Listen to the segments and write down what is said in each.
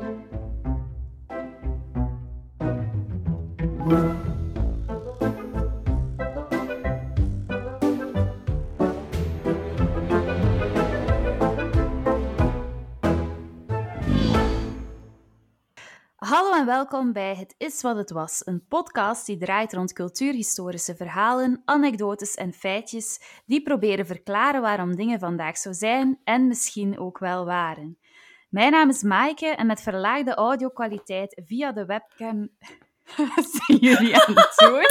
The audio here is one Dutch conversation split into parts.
Hallo en welkom bij Het is wat het was, een podcast die draait rond cultuurhistorische verhalen, anekdotes en feitjes die proberen verklaren waarom dingen vandaag zo zijn en misschien ook wel waren. Mijn naam is Maaike en met verlaagde audiokwaliteit via de webcam zijn jullie aan het doen.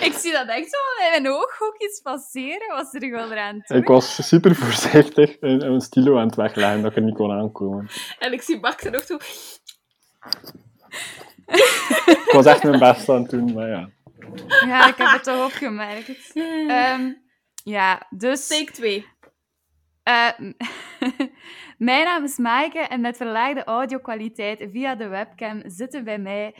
Ik zie dat echt zo in mijn ooghoekjes passeren. Was er gewoon aan het doen? Ik was super voorzichtig en een stilo aan het wegleggen dat ik er niet kon aankomen. En ik zie Bart er nog toe. Ik was echt mijn best aan het doen, maar ja. Ja, ik heb het toch opgemerkt. Ehm, ja, dus... Take 2. Eh, mijn naam is Maaike en met verlaagde audiokwaliteit via de webcam zitten bij mij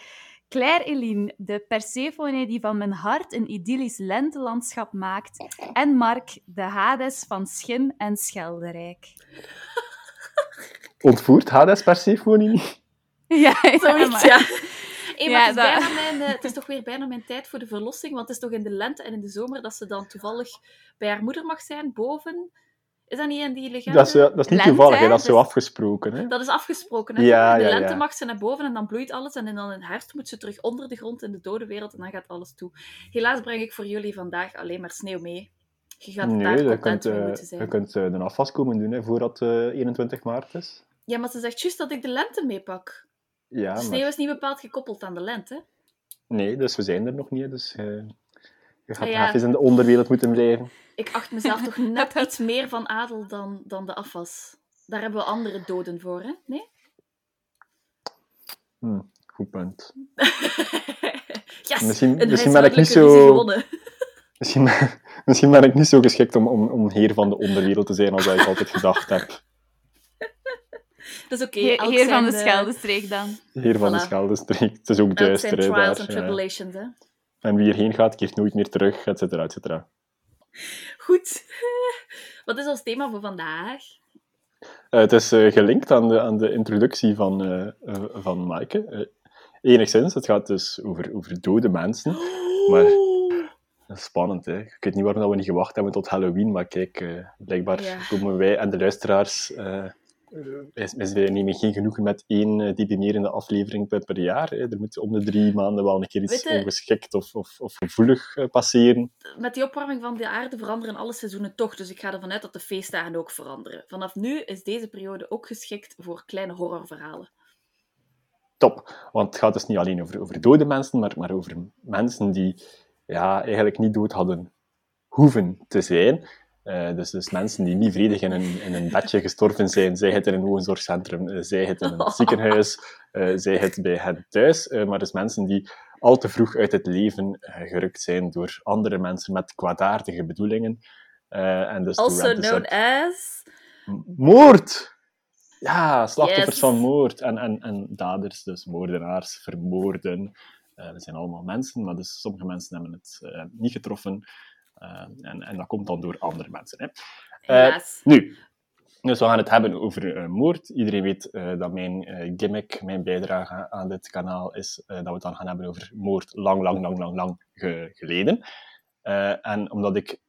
Claire Eline, de Persephone die van mijn hart een idyllisch lentelandschap maakt, en Mark, de Hades van Schim en Schelderijk. Ontvoert Hades Persephone? Ja, ja, Zoiets, maar- ja. Hey, Ja, het, is dat- bijna mijn, eh, het is toch weer bijna mijn tijd voor de verlossing, want het is toch in de lente en in de zomer dat ze dan toevallig bij haar moeder mag zijn, boven. Is dat niet in die legende? Dat is, eh, dat is niet Lente, toevallig, hè, dat is zo afgesproken. Hè? Dat is afgesproken. Hè? Ja, in de lente ja. mag ze naar boven en dan bloeit alles. En dan in herfst moet ze terug onder de grond in de dode wereld en dan gaat alles toe. Helaas breng ik voor jullie vandaag alleen maar sneeuw mee. Je gaat daar Nee, je content kunt, mee eh, moeten zijn. je kunt eh, de afwas komen doen hè, voordat eh 21 maart is. Ja, maar ze zegt juist dat ik de lente meepak. Ja, sneeuw maar... is niet bepaald gekoppeld aan de lente. Nee, dus we zijn er nog niet. Dus je gaat Ah, ja. even in de onderwereld moeten blijven. Ik acht mezelf toch net iets meer van adel dan, dan de afwas. Daar hebben we andere doden voor, hè? Nee? Hm, goed punt. yes, Misschien- een misschien ben ik niet zo-. Misschien, misschien ben ik niet zo geschikt om, om, om heer van de onderwereld te zijn als dat ik altijd gedacht heb. Dat is oké. Heer, van de eh, Scheldestreek dan. Heer van de. Scheldestreek. Het is ook zijn duister. trials ja. tribulations, hè? En wie erheen gaat, keert nooit meer terug, et cetera, et cetera. Goed. Wat is ons thema voor vandaag? Eh, het is eh, gelinkt aan de, aan de introductie van, eh, van Maaike. Enigszins, het gaat dus over, over dode mensen. Maar- Dat is spannend, hè. Ik weet niet waarom dat we niet gewacht hebben tot Halloween, maar kijk, blijkbaar Ja. komen wij en de luisteraars... eh is, is nemen geen genoegen met één uh, deprimerende aflevering per, per jaar. Hè. Er moet om de drie maanden wel een keer iets ongeschikt of, of, of gevoelig eh, passeren. Met die opwarming van de aarde veranderen alle seizoenen toch, dus ik ga ervan uit dat de feestdagen ook veranderen. Vanaf nu is deze periode ook geschikt voor kleine horrorverhalen. Top. Want het gaat dus niet alleen over, over dode mensen, maar, maar over mensen die ja, eigenlijk niet dood hadden hoeven te zijn. Eh, dus, dus mensen die niet vredig in een, in een bedje gestorven zijn, zij het in een woonzorgcentrum, eh, zij het in een ziekenhuis, eh, zij het bij hen thuis. Maar dus mensen die al te vroeg uit het leven gerukt zijn door andere mensen met kwaadaardige bedoelingen. En dus Also this known as... Moord! Ja, slachtoffers Yes. van moord. En, en, en daders, dus moordenaars, vermoorden. Dat zijn allemaal mensen, maar dus sommige mensen hebben het niet getroffen. Eh, en, en dat komt dan door andere mensen. Hè. Eh, Helaas. nu, dus we gaan het hebben over eh, moord. Iedereen weet eh, dat mijn eh, gimmick, mijn bijdrage aan dit kanaal is eh, dat we het dan gaan hebben over moord lang, lang, lang, lang, lang ge- geleden. Eh, en omdat ik...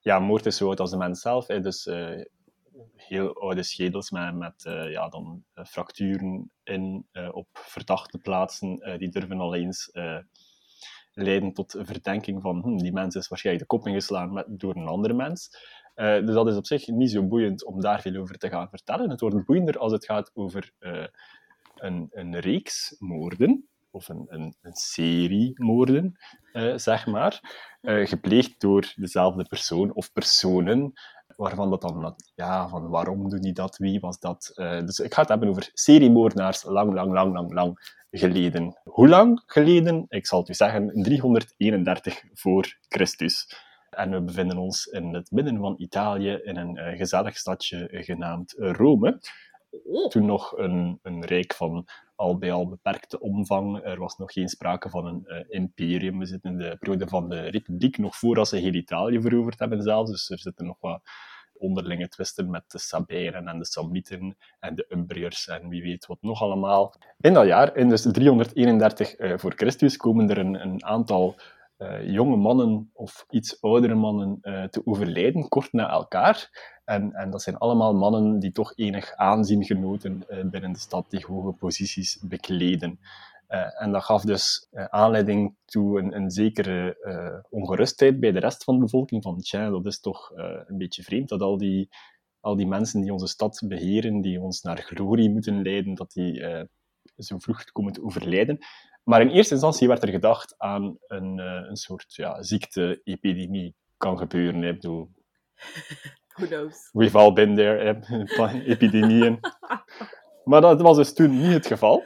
Ja, moord is zo oud als de mens zelf. Hè, dus eh, heel oude schedels met, met eh, ja, dan, eh, fracturen in, eh, op verdachte plaatsen. eh, die durven al eens eh, leiden tot verdenking van hm, die mens is waarschijnlijk de kop ingeslaan met, door een andere mens. Eh, dus dat is op zich niet zo boeiend om daar veel over te gaan vertellen. Het wordt boeiender als het gaat over eh, een, een reeks moorden, of een, een, een serie moorden, eh, zeg maar, gepleegd door dezelfde persoon of personen, waarvan dat dan, ja, van waarom doen die dat, wie was dat? Dus ik ga het hebben over seriemoordenaars lang, lang, lang, lang, lang geleden. Hoe lang geleden? Ik zal het u zeggen, 331 voor Christus. En we bevinden ons in het midden van Italië, in een eh, gezellig stadje genaamd Rome. Oh, Toen nog een, een rijk van al bij al beperkte omvang. Er was nog geen sprake van een eh, imperium. We zitten in de periode van de Republiek, nog voordat ze heel Italië veroverd hebben zelfs. Dus er zitten nog wat onderlinge twisten met de Sabijnen en de Samnieten en de Umbriërs en wie weet wat nog allemaal. In dat jaar, in dus 331 uh, voor Christus, komen er een, een aantal uh, jonge mannen of iets oudere mannen uh, te overlijden, kort na elkaar. En, en, dat zijn allemaal mannen die toch enig aanzien genoten binnen de stad, die hoge posities bekleden. En dat gaf dus aanleiding toe een, een zekere ongerustheid bij de rest van de bevolking. Van, tja, dat is toch een beetje vreemd dat al die, al die mensen die onze stad beheren, die ons naar glorie moeten leiden, dat die zo vroeg komen te overlijden. Maar in eerste instantie werd er gedacht aan een, een soort ja, ziekte-epidemie. Kan gebeuren, ik bedoel... Who knows? We've all been there, epidemieën. maar dat was dus toen niet het geval.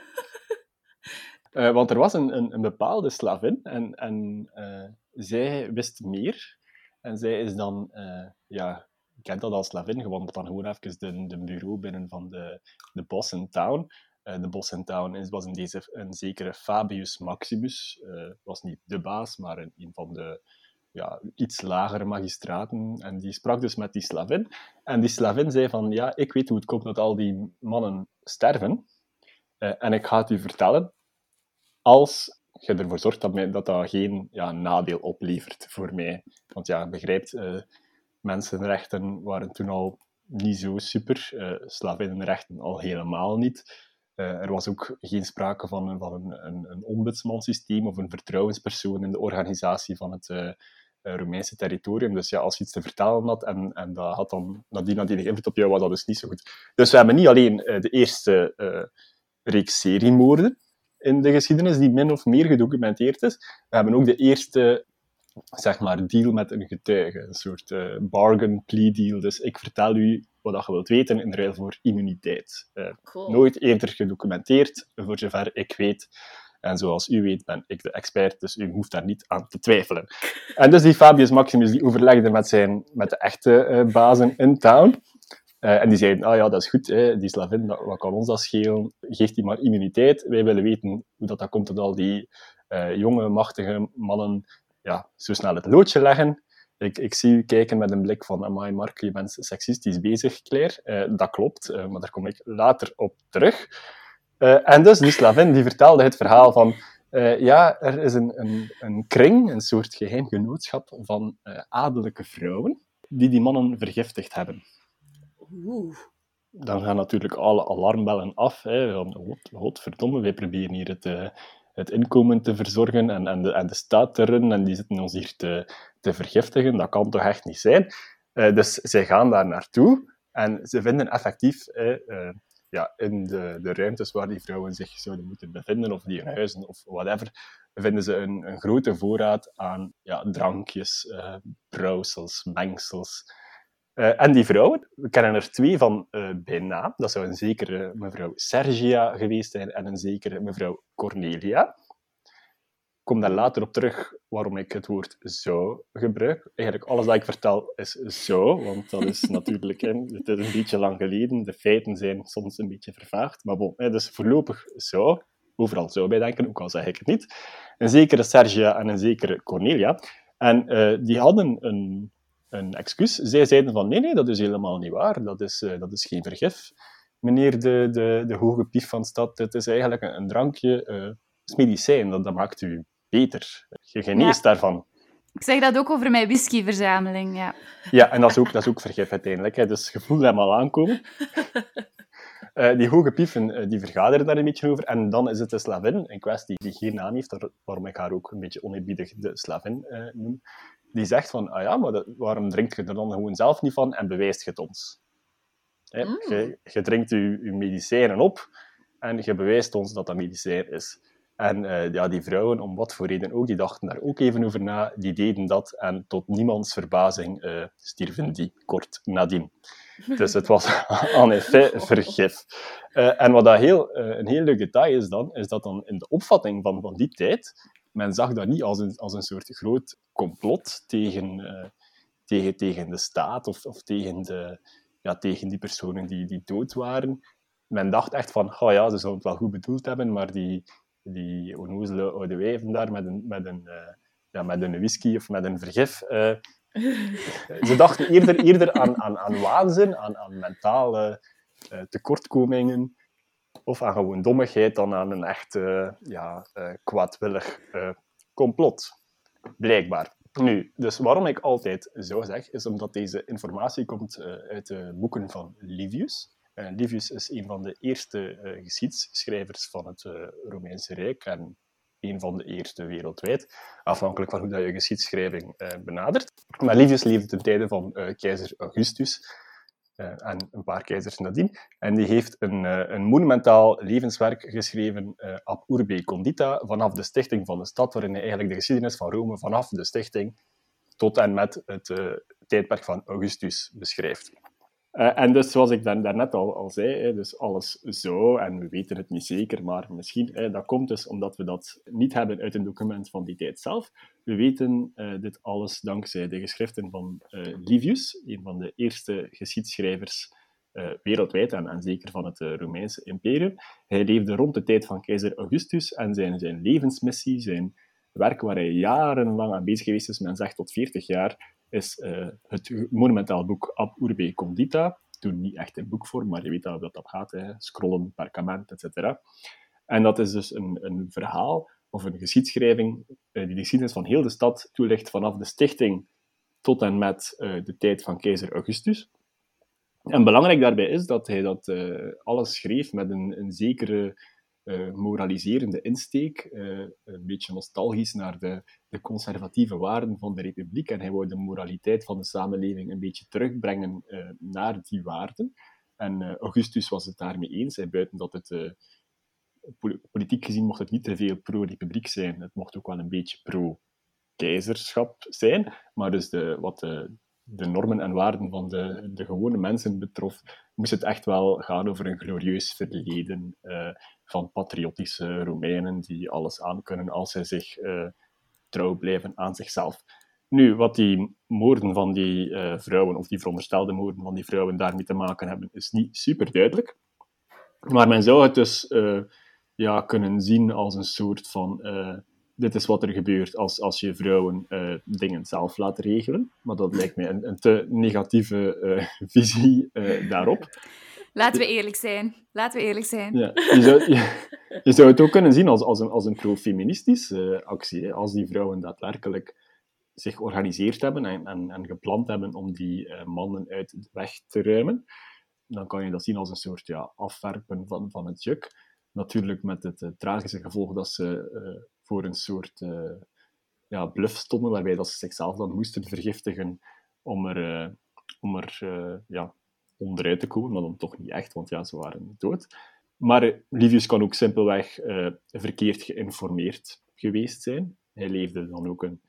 Uh, want er was een, een, een, bepaalde slavin en, en uh, zij wist meer. En zij is dan, ja, je kent dat als slavin, gewandeld dan gewoon even de, de bureau binnen van de, de boss in town. Eh, de Bos in Town was in deze een zekere Fabius Maximus. Uh, was niet de baas, maar een, een van de ja, iets lagere magistraten. En die sprak dus met die slavin. En die slavin zei van, ja, ik weet hoe het komt dat al die mannen sterven. Uh, en ik ga het u vertellen, als je ervoor zorgt dat mij, dat, dat geen ja, nadeel oplevert voor mij. Want ja, begrijpt, uh, mensenrechten waren toen al niet zo super. Uh, slavinnenrechten al helemaal niet. Uh, er was ook geen sprake van, van een, een, een ombudsmansysteem of een vertrouwenspersoon in de organisatie van het uh, Romeinse territorium. Dus ja, als je iets te vertellen had en, en dat had dan nadien nadien invloed op jou, was dat dus niet zo goed. Dus we hebben niet alleen de eerste reeks seriemoorden in de geschiedenis die min of meer gedocumenteerd is, we hebben ook de eerste zeg maar, deal met een getuige. Een soort uh, bargain plea deal. Dus ik vertel u wat je wilt weten in ruil voor immuniteit. Uh, cool. Nooit eerder gedocumenteerd, voor zover ik weet. En zoals u weet ben ik de expert, dus u hoeft daar niet aan te twijfelen. En dus die Fabius Maximus die overlegde met, zijn, met de echte uh, bazen in town. Uh, en die zeiden, ah ja, dat is goed, hè, die slavin, wat kan ons dat schelen? Geeft die maar immuniteit. Wij willen weten hoe dat, dat komt dat al die uh, jonge, machtige mannen ja, zo snel het loodje leggen. Ik, ik zie u kijken met een blik van, amai Mark, je bent seksistisch bezig, Claire. Uh, dat klopt, maar daar kom ik later op terug. En dus die slavin die vertelde het verhaal van, ja, er is een, een, een, kring, een soort geheim genootschap van adellijke vrouwen, die die mannen vergiftigd hebben. Dan gaan natuurlijk alle alarmbellen af. Hè, van, godverdomme, wij proberen hier het het inkomen te verzorgen en, en, de, en de staat te runnen en die zitten ons hier te, te vergiftigen. Dat kan toch echt niet zijn? Uh, dus zij gaan daar naartoe en ze vinden effectief uh, ja, in de, de ruimtes waar die vrouwen zich zouden moeten bevinden, of die huizen of whatever, vinden ze een, een grote voorraad aan ja, drankjes, uh, brouwsels, mengsels. Uh, en die vrouwen, we kennen er twee van uh, bij naam. Dat zou een zekere mevrouw Sergia geweest zijn en een zekere mevrouw Cornelia. Ik kom daar later op terug waarom ik het woord zo gebruik. Eigenlijk alles wat ik vertel is zo, want dat is natuurlijk het is een beetje lang geleden. De feiten zijn soms een beetje vervaagd. Maar bon, dus voorlopig zo. Overal zo bij denken, ook al zeg ik het niet. Een zekere Sergia en een zekere Cornelia. En uh, die hadden een een excuus. Zij zeiden van nee, nee, dat is helemaal niet waar. Dat is, uh, dat is geen vergif. Meneer de, de, de hoge pief van stad, het is eigenlijk een, een drankje. Uh, het is medicijn, dat, dat maakt u beter. Je geneest ja. daarvan. Ik zeg dat ook over mijn whiskyverzameling, ja. Ja, en dat is ook, dat is ook vergif uiteindelijk. Hè. Dus je voelt hem al aankomen. Uh, die hoge pieven uh, die vergaderen daar een beetje over. En dan is het de slavin in kwestie die geen naam heeft, waarom ik haar ook een beetje oneerbiedig de slavin uh, noem die zegt van, ah ja, maar dat, waarom drink je er dan gewoon zelf niet van en bewijst je het ons? Hè? Mm. Je, je, drinkt je, je medicijnen op en je bewijst ons dat dat medicijn is. En uh, ja, die vrouwen, om wat voor reden ook, die dachten daar ook even over na. Die deden dat en tot niemands verbazing uh, stierven die kort nadien. Dus het was en effet vergif. Uh, en wat dat heel, een heel leuk detail is dan, is dat dan in de opvatting van, van die tijd men zag dat niet als een, als een soort groot complot tegen, uh, tegen, tegen de staat of, of tegen, de, ja, tegen die personen die, die dood waren. Men dacht echt van, oh ja, ze zouden het wel goed bedoeld hebben, maar die, die onnozele oude wijven daar met een, met een, uh, ja, met een whisky of met een vergif, uh, Ze dachten eerder, eerder aan, aan, aan waanzin, aan, aan mentale tekortkomingen of aan gewoon dommigheid dan aan een echt uh, ja, uh, kwaadwillig complot. Blijkbaar. Nu, dus waarom ik altijd zo zeg, is omdat deze informatie komt uit de boeken van Livius. Livius is een van de eerste geschiedschrijvers van het Romeinse Rijk en een van de eerste wereldwijd, afhankelijk van hoe dat je geschiedschrijving uh, benadert. Maar Livius leefde ten tijde van uh, keizer Augustus uh, en een paar keizers nadien. En die heeft een, een monumentaal levenswerk geschreven, Ab Urbe Condita, vanaf de stichting van de stad, waarin hij eigenlijk de geschiedenis van Rome vanaf de stichting tot en met het tijdperk van Augustus beschrijft. Uh, en dus, zoals ik dan, daarnet al, al zei, hè, dus alles zo, en we weten het niet zeker, maar misschien, hè, dat komt dus omdat we dat niet hebben uit een document van die tijd zelf. We weten uh, dit alles dankzij de geschriften van uh, Livius, een van de eerste geschiedschrijvers wereldwijd, en, en, zeker van het Romeinse imperium. Hij leefde rond de tijd van keizer Augustus en zijn, zijn levensmissie, zijn werk waar hij jarenlang aan bezig geweest is, men zegt tot 40 jaar, is uh, het monumentaal boek Ab Urbe Condita. Toen niet echt in boekvorm, maar je weet dat dat gaat, hè. scrollen, perkament, etc. En dat is dus een, een verhaal of een geschiedschrijving uh, die de geschiedenis van heel de stad toelicht vanaf de stichting tot en met uh, de tijd van keizer Augustus. En belangrijk daarbij is dat hij dat alles schreef met een, een zekere uh, moraliserende insteek, uh, een beetje nostalgisch naar de, de, conservatieve waarden van de republiek. En hij wou de moraliteit van de samenleving een beetje terugbrengen uh, naar die waarden. En Augustus was het daarmee eens. Hij buiten dat het politiek gezien mocht het niet te veel pro-republiek zijn. Het mocht ook wel een beetje pro-keizerschap zijn. Maar dus de, wat de, de normen en waarden van de, de gewone mensen betrof, moest het echt wel gaan over een glorieus verleden uh, van patriotische Romeinen die alles aankunnen als zij zich uh, trouw blijven aan zichzelf. Nu, wat die moorden van die uh, vrouwen, of die veronderstelde moorden van die vrouwen daarmee te maken hebben, is niet super duidelijk. Maar men zou het dus ja, kunnen zien als een soort van dit is wat er gebeurt als, als je vrouwen uh, dingen zelf laat regelen. Maar dat lijkt mij een, een te negatieve uh, visie uh, daarop. Laten we eerlijk zijn. Laten we eerlijk zijn. Ja, je, zou, je, je zou het ook kunnen zien als, als een, als een pro-feministische actie. Hè? Als die vrouwen daadwerkelijk zich georganiseerd hebben en, en, en gepland hebben om die mannen uit de weg te ruimen, dan kan je dat zien als een soort ja, afwerpen van, van het juk. Natuurlijk met het tragische gevolg dat ze voor een soort uh, ja, bluff stonden, waarbij dat ze zichzelf dan moesten vergiftigen om er, om er ja, onderuit te komen, maar dan toch niet echt, want ja, ze waren dood. Maar Livius kan ook simpelweg verkeerd geïnformeerd geweest zijn. Hij leefde dan ook een,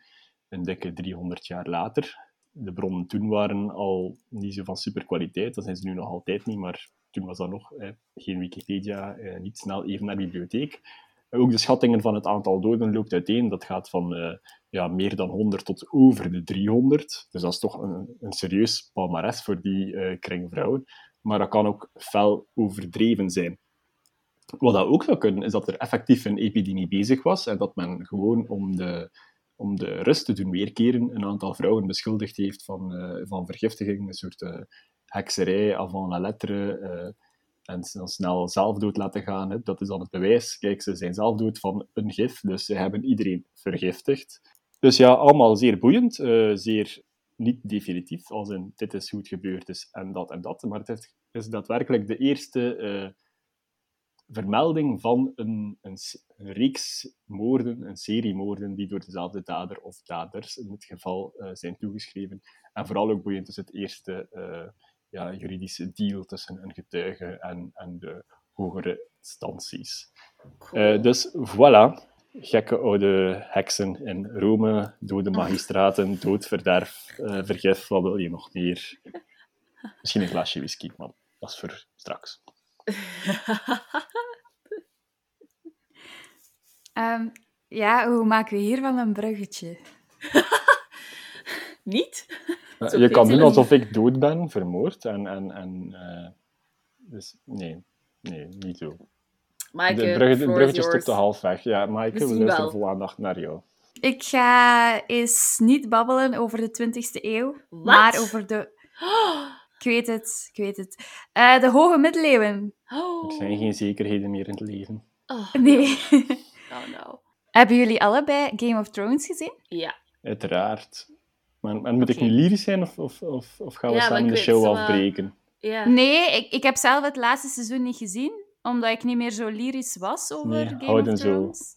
een dikke 300 jaar later. De bronnen toen waren al niet zo van super kwaliteit, dat zijn ze nu nog altijd niet, maar toen was dat nog geen Wikipedia, niet snel even naar de bibliotheek. Ook de schattingen van het aantal doden loopt uiteen. Dat gaat van uh, ja, meer dan 100 tot over de 300. Dus dat is toch een, een serieus palmares voor die uh, kring vrouwen. Maar dat kan ook fel overdreven zijn. Wat dat ook zou kunnen, is dat er effectief een epidemie bezig was en dat men gewoon om de, om de rust te doen weerkeren een aantal vrouwen beschuldigd heeft van, van vergiftiging, een soort hekserij avant la lettre en dan snel zelfdood laten gaan. Hè. Dat is dan het bewijs. Kijk, ze zijn zelfdood van een gif, dus ze hebben iedereen vergiftigd. Dus ja, allemaal zeer boeiend, uh, zeer niet definitief, als in dit is hoe het gebeurd is en dat en dat. Maar het is daadwerkelijk de eerste uh, vermelding van een, een, reeks moorden, een serie moorden, die door dezelfde dader of daders in dit geval uh, zijn toegeschreven. En vooral ook boeiend is het eerste ja, juridische deal tussen een getuige en, en de hogere instanties. Uh, dus voilà, gekke oude heksen in Rome, dode magistraten, doodverderf, uh, vergif, wat wil je nog meer? Misschien een glasje whisky, maar dat is voor straks. um, ja, hoe maken we hier wel een bruggetje? Niet? Je kan doen alsof ik dood ben, vermoord. En, en, en, uh, dus nee, nee, niet zo. Maaike, de brug, het bruggetje stopt halfweg. Ja, Maaike, we luisteren vol aandacht naar jou. Ik ga eens niet babbelen over de 20e eeuw, maar over de... Ik weet het, ik weet het. Eh, de hoge middeleeuwen. Oh. Er zijn geen zekerheden meer in het leven. Oh, Nee. nou, nou. Hebben jullie allebei Game of Thrones gezien? Ja. Uiteraard. Maar, maar moet ik nu lyrisch zijn of, of, of, of gaan we Ja, samen de show wel- afbreken? Ja. Nee, ik, ik heb zelf het laatste seizoen niet gezien, omdat ik niet meer zo lyrisch was over Nee, Game of zo. Thrones.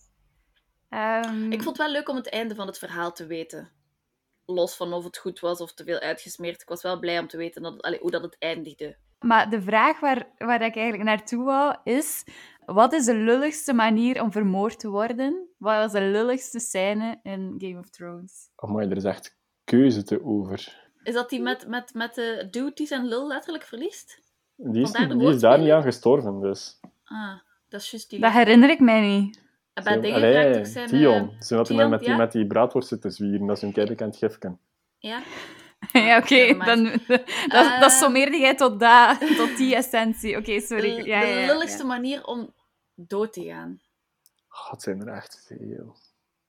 Ehm, Ik vond het wel leuk om het einde van het verhaal te weten. Los van of het goed was of te veel uitgesmeerd. Ik was wel blij om te weten dat het, allee, hoe dat het eindigde. Maar de vraag waar, waar ik eigenlijk naartoe wou, is... Wat is de lulligste manier om vermoord te worden? Wat was de lulligste scène in Game of Thrones? Amai, er is echt keuze te over. Is dat die met, met, met de dude die zijn lul letterlijk verliest? Die is, die daar niet aan gestorven, dus. Ah, dat is juist die. Dat herinner ik mij niet. En bij Zo, dingen allee, raakt ook zijn... Tion. eh, Ze had Tion, met, die, ja? met die braadworst zitten zwieren. Dat is een keibekend gifken. ja? ja, oké. dan, dat, Eh, dat sommeerde jij tot, dat, tot die essentie. Oké, sorry. De, Ja, de lulligste ja. manier om dood te gaan. Het zijn er echt veel.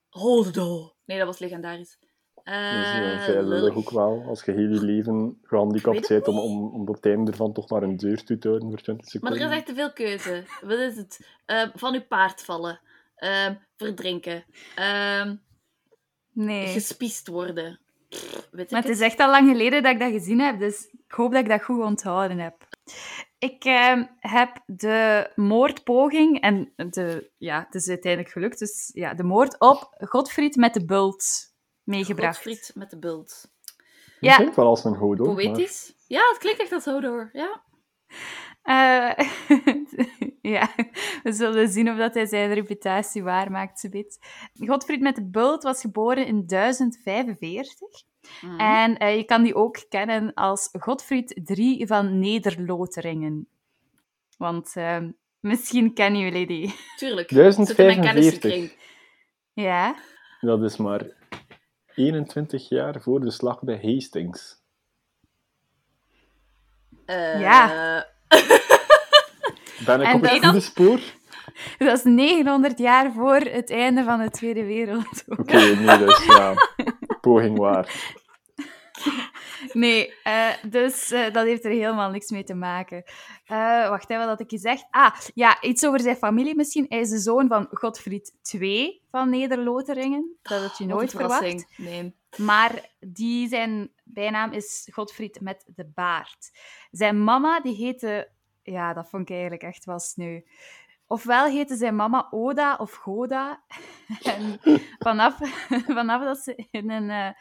Holdo. Nee, dat was legendarisch. Dat is Eh uh, veel lullig lullig. ook wel. Als je heel je leven gehandicapt bent om, om, om op het einde ervan toch naar een deur toe te houden voor 20 Maar seconden. er is echt te veel keuze. Wat is het? Eh, van uw paard vallen. Eh, verdrinken. Eh, Nee. gespiest worden. Pff, Maar het is echt al lang geleden dat ik dat gezien heb, dus ik hoop dat ik dat goed onthouden heb. Ik ehm, heb de moordpoging, en de, ja, het is uiteindelijk gelukt, dus ja, de moord op Godfried met de bult meegebracht. Godfried met de bult. Dat Ja. klinkt wel als een hodo. maar- Poëtisch? Ja, het klinkt echt als Hodor. Ja. Eh, ja, we zullen zien of dat hij zijn reputatie waarmaakt, zoiets. Godfried met de bult was geboren in 1045. Mhm. En eh, je kan die ook kennen als Godfried III van Nederloteringen. Want eh, misschien kennen jullie die. Tuurlijk. 1045. Zit in mijn kennissenkring. Ja? Dat is maar 21 jaar voor de slag bij Hastings. Eh, Ja. Ben ik En op het dat- goede spoor? Dat is 900 jaar voor het einde van de Tweede Wereldoorlog. Oké, nee, dus ja. Poging waar. Nee, eh, dus eh, dat heeft er helemaal niks mee te maken. Eh, wacht even, wat had ik gezegd? Ah, ja, iets over zijn familie misschien. Hij is de zoon van Godfried II van Nederloteringen. Dat had je een nooit verwacht. verrassing. Nee. Maar die zijn bijnaam is Godfried met de baard. Zijn mama, die heette... Ja, dat vond ik eigenlijk echt wel sneu. Ofwel heette zijn mama Oda of Goda. En vanaf, vanaf dat ze in een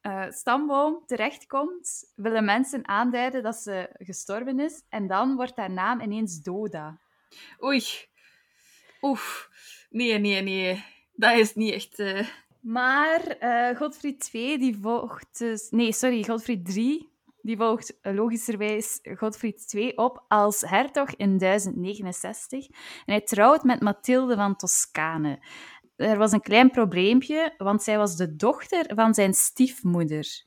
eh, stamboom terechtkomt, willen mensen aanduiden dat ze gestorven is. En dan wordt haar naam ineens Doda. Oei. Oef. Nee, nee, nee. Dat is niet echt... eh, Maar eh, Godfried II, die volgt dus... Nee, sorry, Godfried III, die volgt logischerwijs Godfried II op als hertog in 1069. En hij trouwt met Mathilde van Toscane. Er was een klein probleempje, want zij was de dochter van zijn stiefmoeder.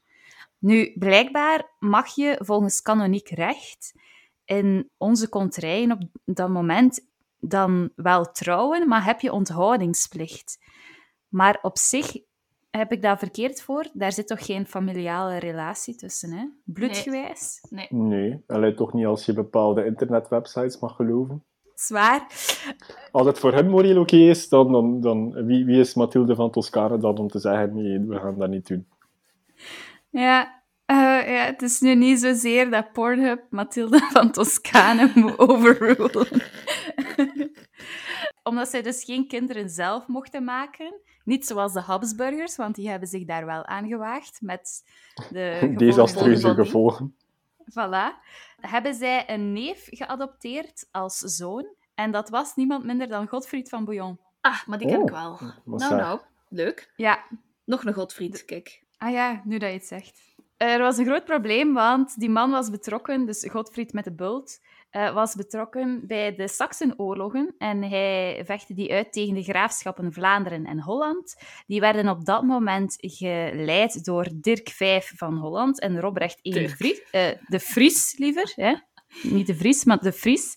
Nu, blijkbaar mag je volgens kanoniek recht in onze contraien op dat moment dan wel trouwen, maar heb je onthoudingsplicht. Maar op zich heb ik dat verkeerd voor. Daar zit toch geen familiale relatie tussen, hè? Bloedgewijs. nee. Nee, alleen toch niet als je bepaalde internetwebsites mag geloven. Zwaar. Als het voor hem moreel oké is, dan, dan, dan wie, wie is Mathilde van Toscane dan om te zeggen, nee, we gaan dat niet doen. Ja, eh, ja, het is nu niet zozeer dat Pornhub Mathilde van Toscane moet overrulen. Omdat zij dus geen kinderen zelf mochten maken. Niet zoals de Habsburgers, want die hebben zich daar wel aan gewaagd met de Desastreuze gevolgen. Voilà. Hebben zij een neef geadopteerd als zoon. En dat was niemand minder dan Godfried van Bouillon. Ah, maar die ken Oh, ik wel. wat Nou, nou. Leuk. Ja, Nog een Godfried, kijk. ah ja, nu dat je het zegt. Er was een groot probleem, want die man was betrokken, dus Godfried met de bult, eh, was betrokken bij de Saksenoorlogen. En hij vechtte die uit tegen de graafschappen Vlaanderen en Holland. Die werden op dat moment geleid door Dirk V van Holland en Robrecht I. Vries, eh, de Fries liever. Hè? Niet de Vries, maar de Fries.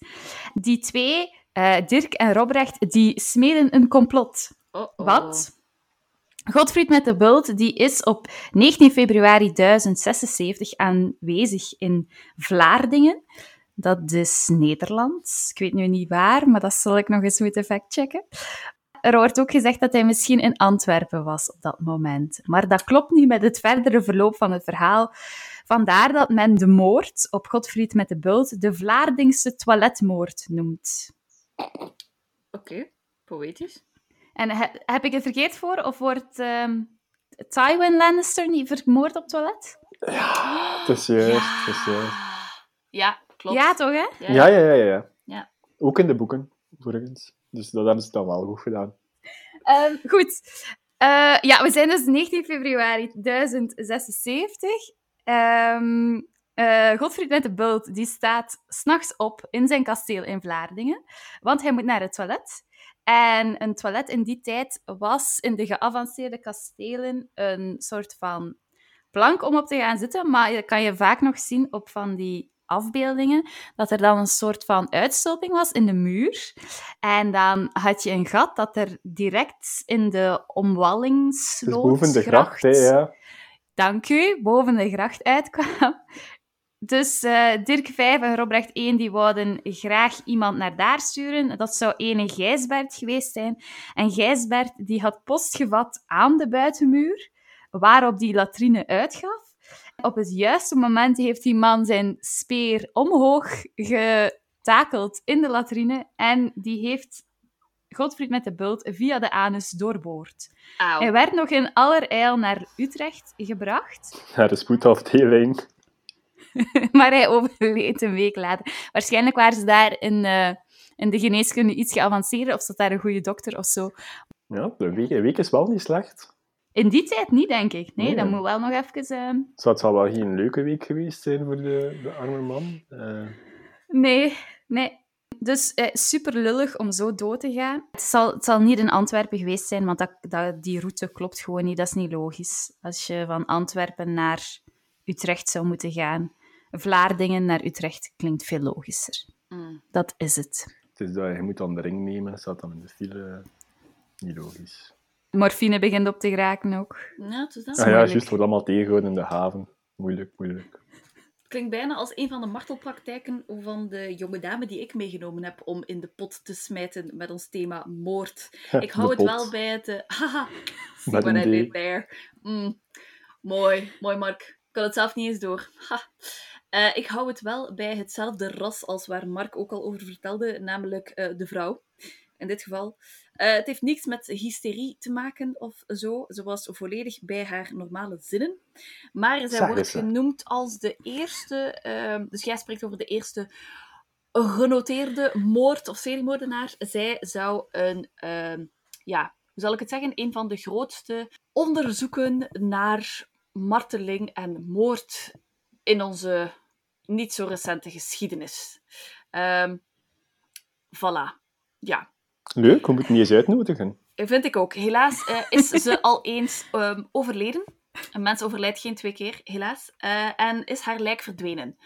Die twee, eh, Dirk en Robrecht, die smeden een complot. Oh, oh. Wat? Godfried met de Bult die is op 19 februari 1076 aanwezig in Vlaardingen. Dat is Nederland. Ik weet nu niet waar, maar dat zal ik nog eens moeten factchecken. Er wordt ook gezegd dat hij misschien in Antwerpen was op dat moment. Maar dat klopt niet met het verdere verloop van het verhaal. Vandaar dat men de moord op Godfried met de Bult de Vlaardingse toiletmoord noemt. Oké, poëtisch. En he- heb ik het verkeerd voor? Of wordt ehm, Tywin Lannister niet vermoord op toilet? Het is juist, het is juist. Ja, klopt. Ja, toch, hè? Ja, ja, ja, ja, ja. Ja. Ook in de boeken, overigens. Dus dat hebben ze dan wel goed gedaan. Ehm, goed. Eh, ja, we zijn dus 19 februari 1076. Ehm eh, Godfried met de Bult die staat s'nachts op in zijn kasteel in Vlaardingen, want hij moet naar het toilet. En een toilet in die tijd was in de geavanceerde kastelen een soort van plank om op te gaan zitten, maar dat kan je vaak nog zien op van die afbeeldingen, dat er dan een soort van uitstulping was in de muur. En dan had je een gat dat er direct in de Het is omwallingsloot... boven de gracht, hè, ja. Dank u, boven de gracht uitkwam. Dus eh, Dirk Vijf en Robrecht 1 die wouden graag iemand naar daar sturen. Dat zou ene Gijsbert geweest zijn. En Gijsbert die had post gevat aan de buitenmuur, waarop die latrine uitgaf. Op het juiste moment heeft die man zijn speer omhoog getakeld in de latrine en die heeft Godfried met de bult via de anus doorboord. Auw. Hij werd nog in allerijl naar Utrecht gebracht, Naar de spoedafdeling. maar hij overleed een week later. Waarschijnlijk waren ze daar in, eh, in de geneeskunde iets geavanceerder, of zat daar een goede dokter of zo. Ja, week, de week is wel niet slecht. In die tijd niet, denk ik. Nee, Nee. dat moet wel nog even... eh, Zou het zal wel geen leuke week geweest zijn voor de, de arme man. Eh, Nee, nee. Dus eh, super lullig om zo dood te gaan. Het zal, het zal niet in Antwerpen geweest zijn, want dat, dat, die route klopt gewoon niet. Dat is niet logisch. Als je van Antwerpen naar Utrecht zou moeten gaan. Vlaardingen naar Utrecht klinkt veel logischer. Mm. Dat is het. het is dat je moet dan de ring nemen, dat staat dan in de file. Niet logisch. Morfine begint op te geraken ook. Ja, het is dat. Ah ja, juist, wordt allemaal tegengehouden in de haven. Moeilijk, moeilijk. klinkt bijna als een van de martelpraktijken van de jonge dame die ik meegenomen heb om in de pot te smijten met ons thema moord. Ik hou het pot. wel bij het... eh, haha, see what I did there. Mm, mooi, mooi Mark. Ik kan het zelf niet eens door. Ha. Eh, ik hou het wel bij hetzelfde ras als waar Mark ook al over vertelde, namelijk eh, de vrouw. In dit geval. Eh, het heeft niks met hysterie te maken of zo. Ze was volledig bij haar normale zinnen. Maar zij wordt genoemd als de eerste. ehm, dus jij spreekt over de eerste genoteerde moord- of seriemoordenaar. Zij zou een, ehm, ja, hoe zal ik het zeggen, een van de grootste onderzoeken naar marteling en moord in onze niet zo recente geschiedenis. Ehm voilà. Ja, Leuk, we moeten niet eens uitnodigen. vind ik ook. Helaas eh, is ze al eens ehm, overleden. Een mens overlijdt geen twee keer, helaas. Eh, en is haar lijk verdwenen.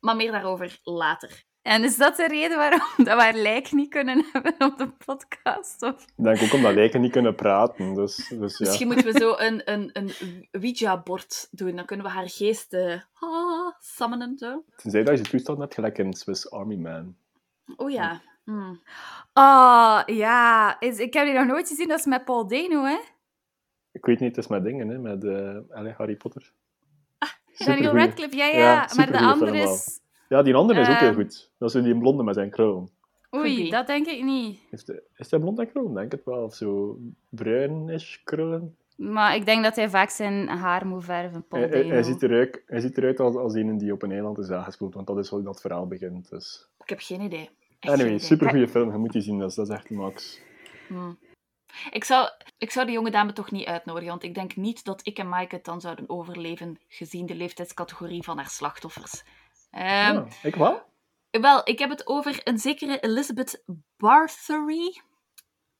Maar meer daarover later. En is dat de reden waarom dat we haar lijk niet kunnen hebben op de podcast? Of... Ik denk ook omdat lijken niet kunnen praten. Dus, dus ja. Misschien moeten we zo een, een, een Ouija-bord doen. Dan kunnen we haar geest eh ah, summonen. Zo. Tenzij dat je toestand hebt, gelijk in Swiss Army Man. Oh ja. Hmm. Oh, ja. Is, ik heb die nog nooit gezien. Dat is met Paul Dano, hè? Ik weet niet, het is met dingen, hè, met eh, allee, Harry Potter. Daniel Supergoeie. Radcliffe, ja, ja. Ja, maar de andere is... Ja, die andere is ook heel Ehm. goed. Dat is die blonde met zijn kroon. Oei, dat denk ik niet. Is, de, is hij blond en kroon? Denk het wel. Of zo bruinish krullen. Maar ik denk dat hij vaak zijn haar moet verven, Paul Hij, hij ziet eruit, hij ziet eruit als, als een die op een eiland is aangespoeld, want dat is hoe dat verhaal begint. Dus. Ik heb geen idee. Anyway, idee. supergoeie film. Je moet die zien, dat is, dat is echt max. Hmm. Ik zou, ik zou die jonge dame toch niet uitnodigen, want ik denk niet dat ik en Maaike het dan zouden overleven, gezien de leeftijdscategorie van haar slachtoffers. Ehm, Ja, ik wel. Wel, ik heb het over een zekere Elizabeth Bathory.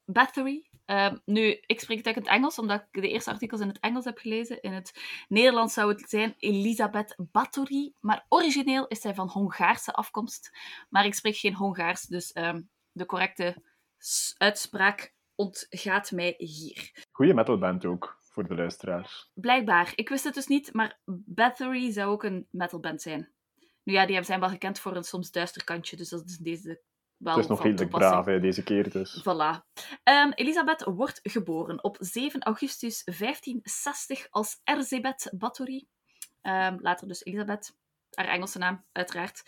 Bathory. Ehm, nu, ik spreek het uit in het Engels, omdat ik de eerste artikels in het Engels heb gelezen. In het Nederlands zou het zijn Elisabeth Bathory. Maar origineel is zij van Hongaarse afkomst. Maar ik spreek geen Hongaars, dus ehm, de correcte uitspraak ontgaat mij hier. Goeie metalband ook, voor de luisteraars. Blijkbaar. Ik wist het dus niet, maar Battery zou ook een metalband zijn. Nu ja, die zijn wel gekend voor een soms duister kantje, dus dat is deze wel Het is nog redelijk braaf hè, deze keer dus. Voilà. Ehm, Elisabeth wordt geboren op 7 augustus 1560 als Erzébet Bathory. Ehm, later dus Elisabeth, haar Engelse naam, uiteraard.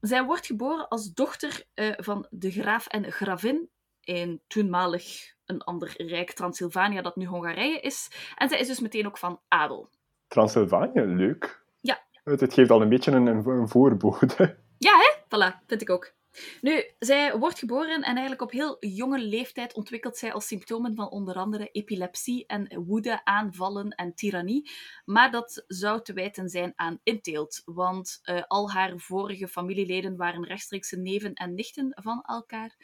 Zij wordt geboren als dochter eh, van de graaf en gravin in toenmalig een ander rijk, Transylvanië, dat nu Hongarije is. En zij is dus meteen ook van adel. Transylvanië, leuk. Ja. Het, het geeft al een beetje een, een, voorbode. Voilà, vind ik ook. Nu, zij wordt geboren en eigenlijk op heel jonge leeftijd ontwikkelt zij als symptomen van onder andere epilepsie en woedeaanvallen en tirannie. Maar dat zou te wijten zijn aan inteelt, want eh, al haar vorige familieleden waren rechtstreekse neven en nichten van elkaar.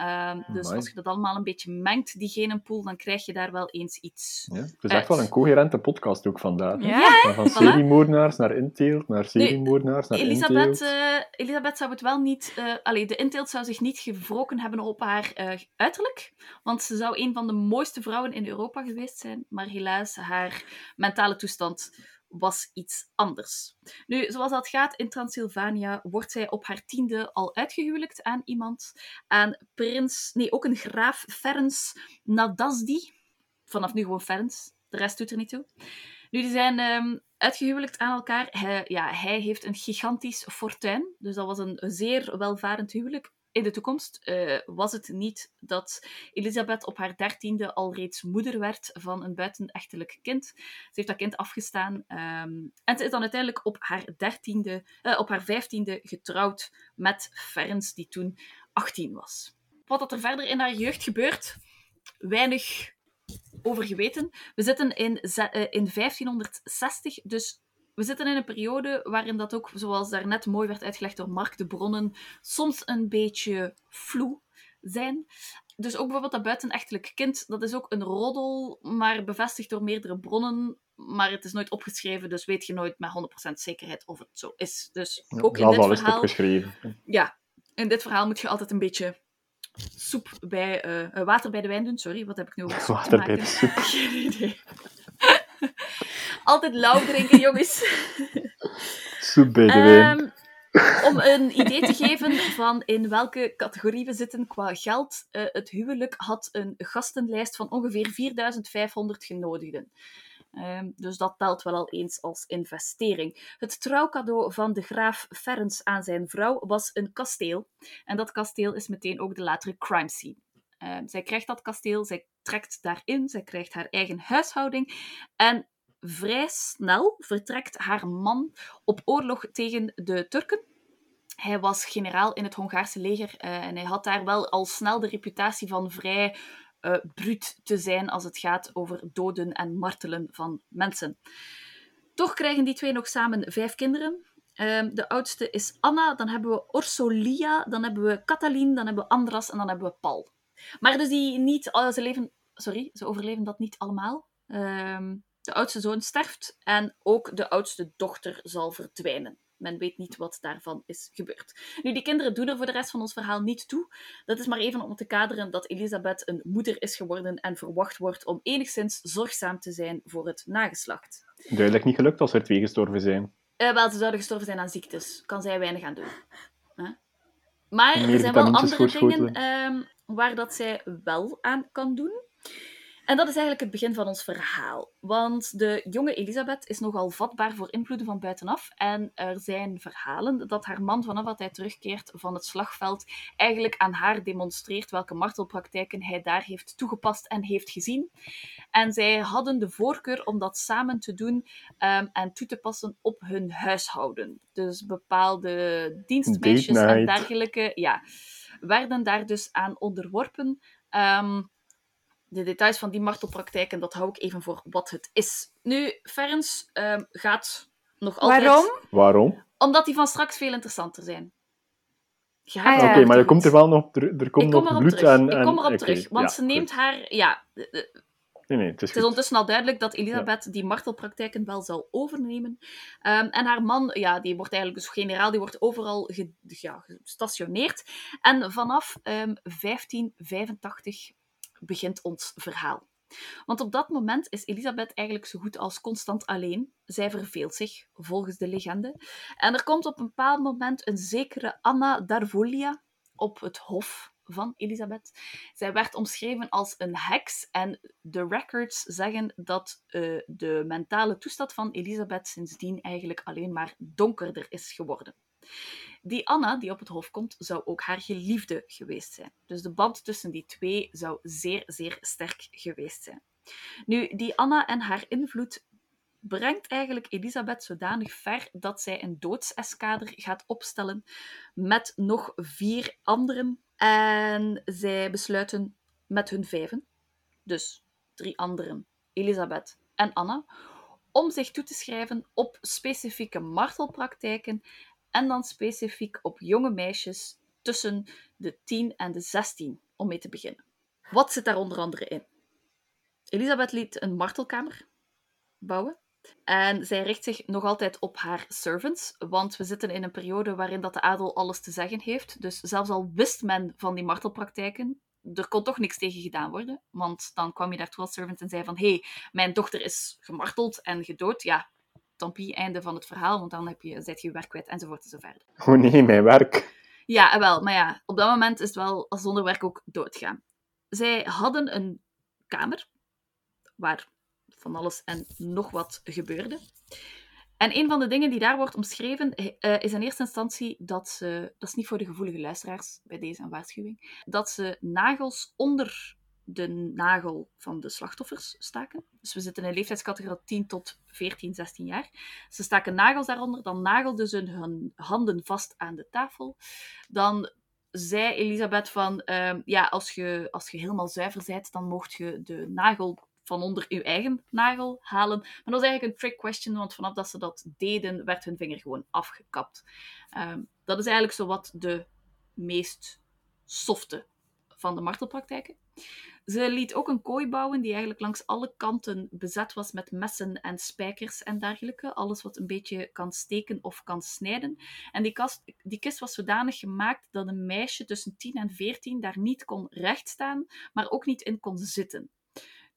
Ehm, dus Amai. als je dat allemaal een beetje mengt, die genenpool, dan krijg je daar wel eens iets. Ja, het is echt wel een coherente podcast ook vandaag. Ja, Van, seriemoordenaars naar inteelt, naar seriemoordenaars naar Elisabeth, inteelt. eh, Elisabeth zou het wel niet... eh allee, de inteelt zou zich niet gewroken hebben op haar eh, uiterlijk. Want ze zou een van de mooiste vrouwen in Europa geweest zijn. Maar helaas, haar mentale toestand was iets anders. Nu, zoals dat gaat in Transylvanië, wordt zij op haar tiende al uitgehuwelijkt aan iemand. Aan prins... Nee, ook een graaf Ferenc Nadasdi. Vanaf nu gewoon Ferenc. De rest doet er niet toe. Nu, die zijn ehm, uitgehuwelijkt aan elkaar. Hij, ja, hij heeft een gigantisch fortuin. Dus dat was een zeer welvarend huwelijk. In de toekomst eh, was het niet dat Elisabeth op haar dertiende al reeds moeder werd van een buitenechtelijk kind. Ze heeft dat kind afgestaan. ehm, en ze is dan uiteindelijk op haar, dertiende, eh, op haar vijftiende getrouwd met Ferenc, die toen 18 was. Wat er verder in haar jeugd gebeurt, weinig over geweten. We zitten in, eh, in 1560, dus we zitten in een periode waarin dat ook, zoals daarnet mooi werd uitgelegd door Mark, de bronnen soms een beetje vloe zijn. Dus ook bijvoorbeeld dat buitenechtelijk kind, dat is ook een roddel, maar bevestigd door meerdere bronnen. Maar het is nooit opgeschreven, dus weet je nooit met 100% zekerheid of het zo is. Dus Ja, ook ze in dit verhaal opgeschreven. ja, in dit verhaal moet je altijd een beetje soep bij, eh, eh, water bij de wijn doen. Sorry, wat heb ik nu over Water bij de soep. Geen idee. Altijd lauw drinken, jongens. Soep bij de wijn. Ehm, om een idee te geven van in welke categorie we zitten qua geld. eh, het huwelijk had een gastenlijst van ongeveer 4500 genodigden. Ehm, dus dat telt wel al eens als investering. Het trouwcadeau van de graaf Ferenc aan zijn vrouw was een kasteel. En dat kasteel is meteen ook de latere crime scene. Ehm, zij krijgt dat kasteel, zij trekt daarin, zij krijgt haar eigen huishouding. En vrij snel vertrekt haar man op oorlog tegen de Turken. Hij was generaal in het Hongaarse leger eh, en hij had daar wel al snel de reputatie van vrij eh bruut te zijn als het gaat over doden en martelen van mensen. Toch krijgen die twee nog samen vijf kinderen. Ehm, de oudste is Anna, dan hebben we Orsolia, dan hebben we Catalin, dan hebben we Andras en dan hebben we Paul. Maar dus die niet, oh, ze leven, sorry, ze overleven dat niet allemaal. Ehm, de oudste zoon sterft en ook de oudste dochter zal verdwijnen. Men weet niet wat daarvan is gebeurd. Nu, die kinderen doen er voor de rest van ons verhaal niet toe. Dat is maar even om te kaderen dat Elisabeth een moeder is geworden en verwacht wordt om enigszins zorgzaam te zijn voor het nageslacht. Duidelijk niet gelukt als er twee gestorven zijn. Eh, wel, ze zouden gestorven zijn aan ziektes. Kan zij weinig aan doen. Maar er zijn wel andere dingen ehm, waar dat zij wel aan kan doen. En dat is eigenlijk het begin van ons verhaal. Want de jonge Elisabeth is nogal vatbaar voor invloeden van buitenaf. En er zijn verhalen dat haar man vanaf dat hij terugkeert van het slagveld eigenlijk aan haar demonstreert welke martelpraktijken hij daar heeft toegepast en heeft gezien. En zij hadden de voorkeur om dat samen te doen ehm, en toe te passen op hun huishouden. Dus bepaalde dienstmeisjes en dergelijke ja, werden daar dus aan onderworpen. Ehm, de details van die martelpraktijken, dat hou ik even voor wat het is. Nu, Ferenc ehm, gaat nog altijd... Waarom? Waarom? Omdat die van straks veel interessanter zijn. Je Ah, ja. Oké, maar er goed. komt er wel nog, er, er komt Ik kom nog erop bloed terug. en, ik en- kom erop oké, terug. Want ja, ze neemt goed. haar... Ja, de- de- Nee, nee, het is het is ondertussen al duidelijk dat Elisabeth die martelpraktijken wel zal overnemen. Ehm, en haar man, ja, die wordt eigenlijk dus generaal, die wordt overal ge- ja, gestationeerd. En vanaf ehm, 1585 begint ons verhaal. Want op dat moment is Elisabeth eigenlijk zo goed als constant alleen. Zij verveelt zich, volgens de legende. En er komt op een bepaald moment een zekere Anna Darvolia op het hof van Elisabeth. Zij werd omschreven als een heks en de records zeggen dat uh, de mentale toestand van Elisabeth sindsdien eigenlijk alleen maar donkerder is geworden. Die Anna, die op het hof komt, zou ook haar geliefde geweest zijn. Dus de band tussen die twee zou zeer, zeer sterk geweest zijn. Nu, die Anna en haar invloed brengt eigenlijk Elisabeth zodanig ver dat zij een doodseskader gaat opstellen met nog vier anderen. En zij besluiten met hun vijven, dus drie anderen, Elisabeth en Anna, om zich toe te schrijven op specifieke martelpraktijken en dan specifiek op jonge meisjes tussen de 10 en de 16, om mee te beginnen. Wat zit daar onder andere in? Elisabeth liet een martelkamer bouwen. En zij richt zich nog altijd op haar servants, want we zitten in een periode waarin dat de adel alles te zeggen heeft. Dus zelfs al wist men van die martelpraktijken, er kon toch niks tegen gedaan worden. Want dan kwam je daartoe als servant en zei van, hé, hey, mijn dochter is gemarteld en gedood. Ja, tampie, einde van het verhaal, want dan heb je, zet je werk kwijt, enzovoort enzovoort. Oh nee, mijn werk. Ja, wel, maar ja, op dat moment is het wel als zonder werk ook doodgaan. Zij hadden een kamer waar van alles en nog wat gebeurde. En een van de dingen die daar wordt omschreven uh, is in eerste instantie dat ze, dat is niet voor de gevoelige luisteraars bij deze een waarschuwing, dat ze nagels onder de nagel van de slachtoffers staken. Dus we zitten in een leeftijdscategorie 10 tot 14, 16 jaar. Ze staken nagels daaronder, dan nagelden ze hun handen vast aan de tafel. Dan zei Elisabeth van, uh, ja, als je, als je helemaal zuiver bent, dan mocht je de nagel van onder je eigen nagel halen. Maar dat was eigenlijk een trick question, want vanaf dat ze dat deden, werd hun vinger gewoon afgekapt. Um, dat is eigenlijk zo wat de meest softe van de martelpraktijken. Ze liet ook een kooi bouwen die eigenlijk langs alle kanten bezet was met messen en spijkers en dergelijke. Alles wat een beetje kan steken of kan snijden. En die, kast, die kist was zodanig gemaakt dat een meisje tussen 10 en 14 daar niet kon rechtstaan, maar ook niet in kon zitten.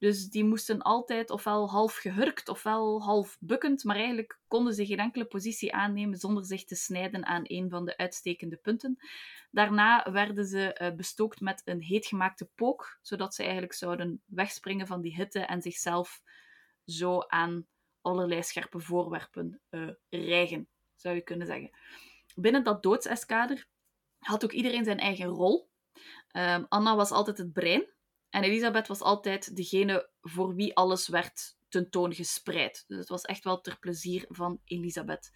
Dus die moesten altijd ofwel half gehurkt ofwel half bukkend, maar eigenlijk konden ze geen enkele positie aannemen zonder zich te snijden aan een van de uitstekende punten. Daarna werden ze uh, bestookt met een heetgemaakte pook, zodat ze eigenlijk zouden wegspringen van die hitte en zichzelf zo aan allerlei scherpe voorwerpen uh, rijgen, zou je kunnen zeggen. Binnen dat doodseskader had ook iedereen zijn eigen rol. Um, Anna was altijd het brein, en Elisabeth was altijd degene voor wie alles werd tentoongespreid. Dus het was echt wel ter plezier van Elisabeth.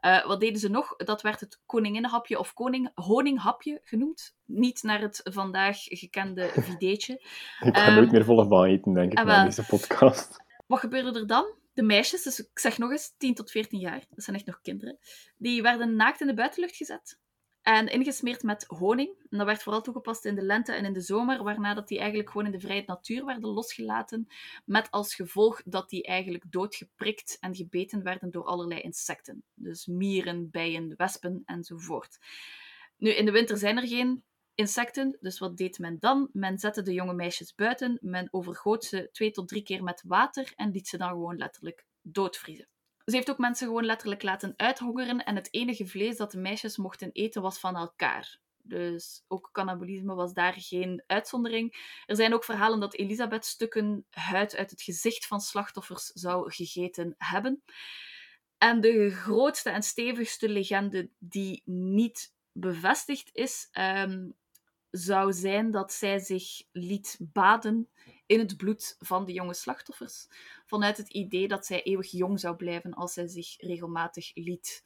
Uh, wat deden ze nog? Dat werd het koninginnenhapje of koning honinghapje genoemd. Niet naar het vandaag gekende videetje. ik ga um, nooit meer volle van eten, denk ik, uh, na deze podcast. Wat gebeurde er dan? De meisjes, dus ik zeg nog eens 10 tot 14 jaar, dat zijn echt nog kinderen, die werden naakt in de buitenlucht gezet. En ingesmeerd met honing. En dat werd vooral toegepast in de lente en in de zomer, waarna dat die eigenlijk gewoon in de vrije natuur werden losgelaten. Met als gevolg dat die eigenlijk doodgeprikt en gebeten werden door allerlei insecten. Dus mieren, bijen, wespen enzovoort. Nu, in de winter zijn er geen insecten, dus wat deed men dan? Men zette de jonge meisjes buiten, men overgoot ze twee tot drie keer met water en liet ze dan gewoon letterlijk doodvriezen. Ze heeft ook mensen gewoon letterlijk laten uithongeren en het enige vlees dat de meisjes mochten eten was van elkaar. Dus ook cannibalisme was daar geen uitzondering. Er zijn ook verhalen dat Elisabeth stukken huid uit het gezicht van slachtoffers zou gegeten hebben. En de grootste en stevigste legende die niet bevestigd is, um, zou zijn dat zij zich liet baden in het bloed van de jonge slachtoffers. Vanuit het idee dat zij eeuwig jong zou blijven als zij zich regelmatig liet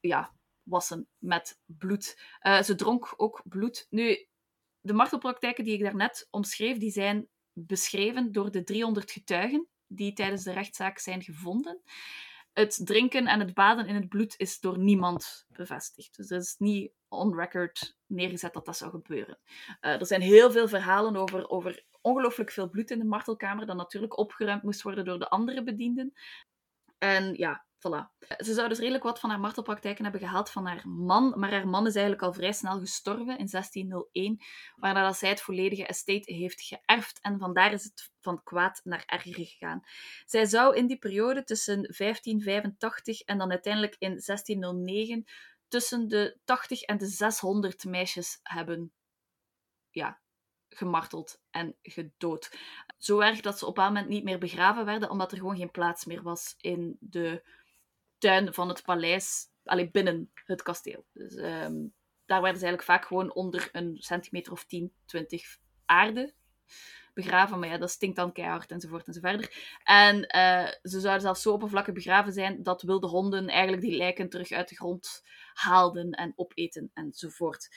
ja, wassen met bloed. Uh, ze dronk ook bloed. Nu, de martelpraktijken die ik daarnet omschreef, die zijn beschreven door de 300 getuigen die tijdens de rechtszaak zijn gevonden het drinken en het baden in het bloed is door niemand bevestigd. Dus het is niet on record neergezet dat dat zou gebeuren. Uh, er zijn heel veel verhalen over, over ongelooflijk veel bloed in de martelkamer, dat natuurlijk opgeruimd moest worden door de andere bedienden. En ja, Voilà. Ze zou dus redelijk wat van haar martelpraktijken hebben gehaald van haar man, maar haar man is eigenlijk al vrij snel gestorven in 1601, waarna zij het volledige estate heeft geërfd en vandaar is het van kwaad naar erger gegaan. Zij zou in die periode tussen 1585 en dan uiteindelijk in 1609 tussen de 80 en de 600 meisjes hebben ja, gemarteld en gedood. Zo erg dat ze op een moment niet meer begraven werden, omdat er gewoon geen plaats meer was in de tuin van het paleis, alleen binnen het kasteel. Dus ehm, daar werden ze eigenlijk vaak gewoon onder een centimeter of 10, 20 aarde begraven. Maar ja, dat stinkt dan keihard enzovoort enzoverder. En uh, ze zouden zelfs zo oppervlakkig begraven zijn dat wilde honden eigenlijk die lijken terug uit de grond haalden en opeten enzovoort.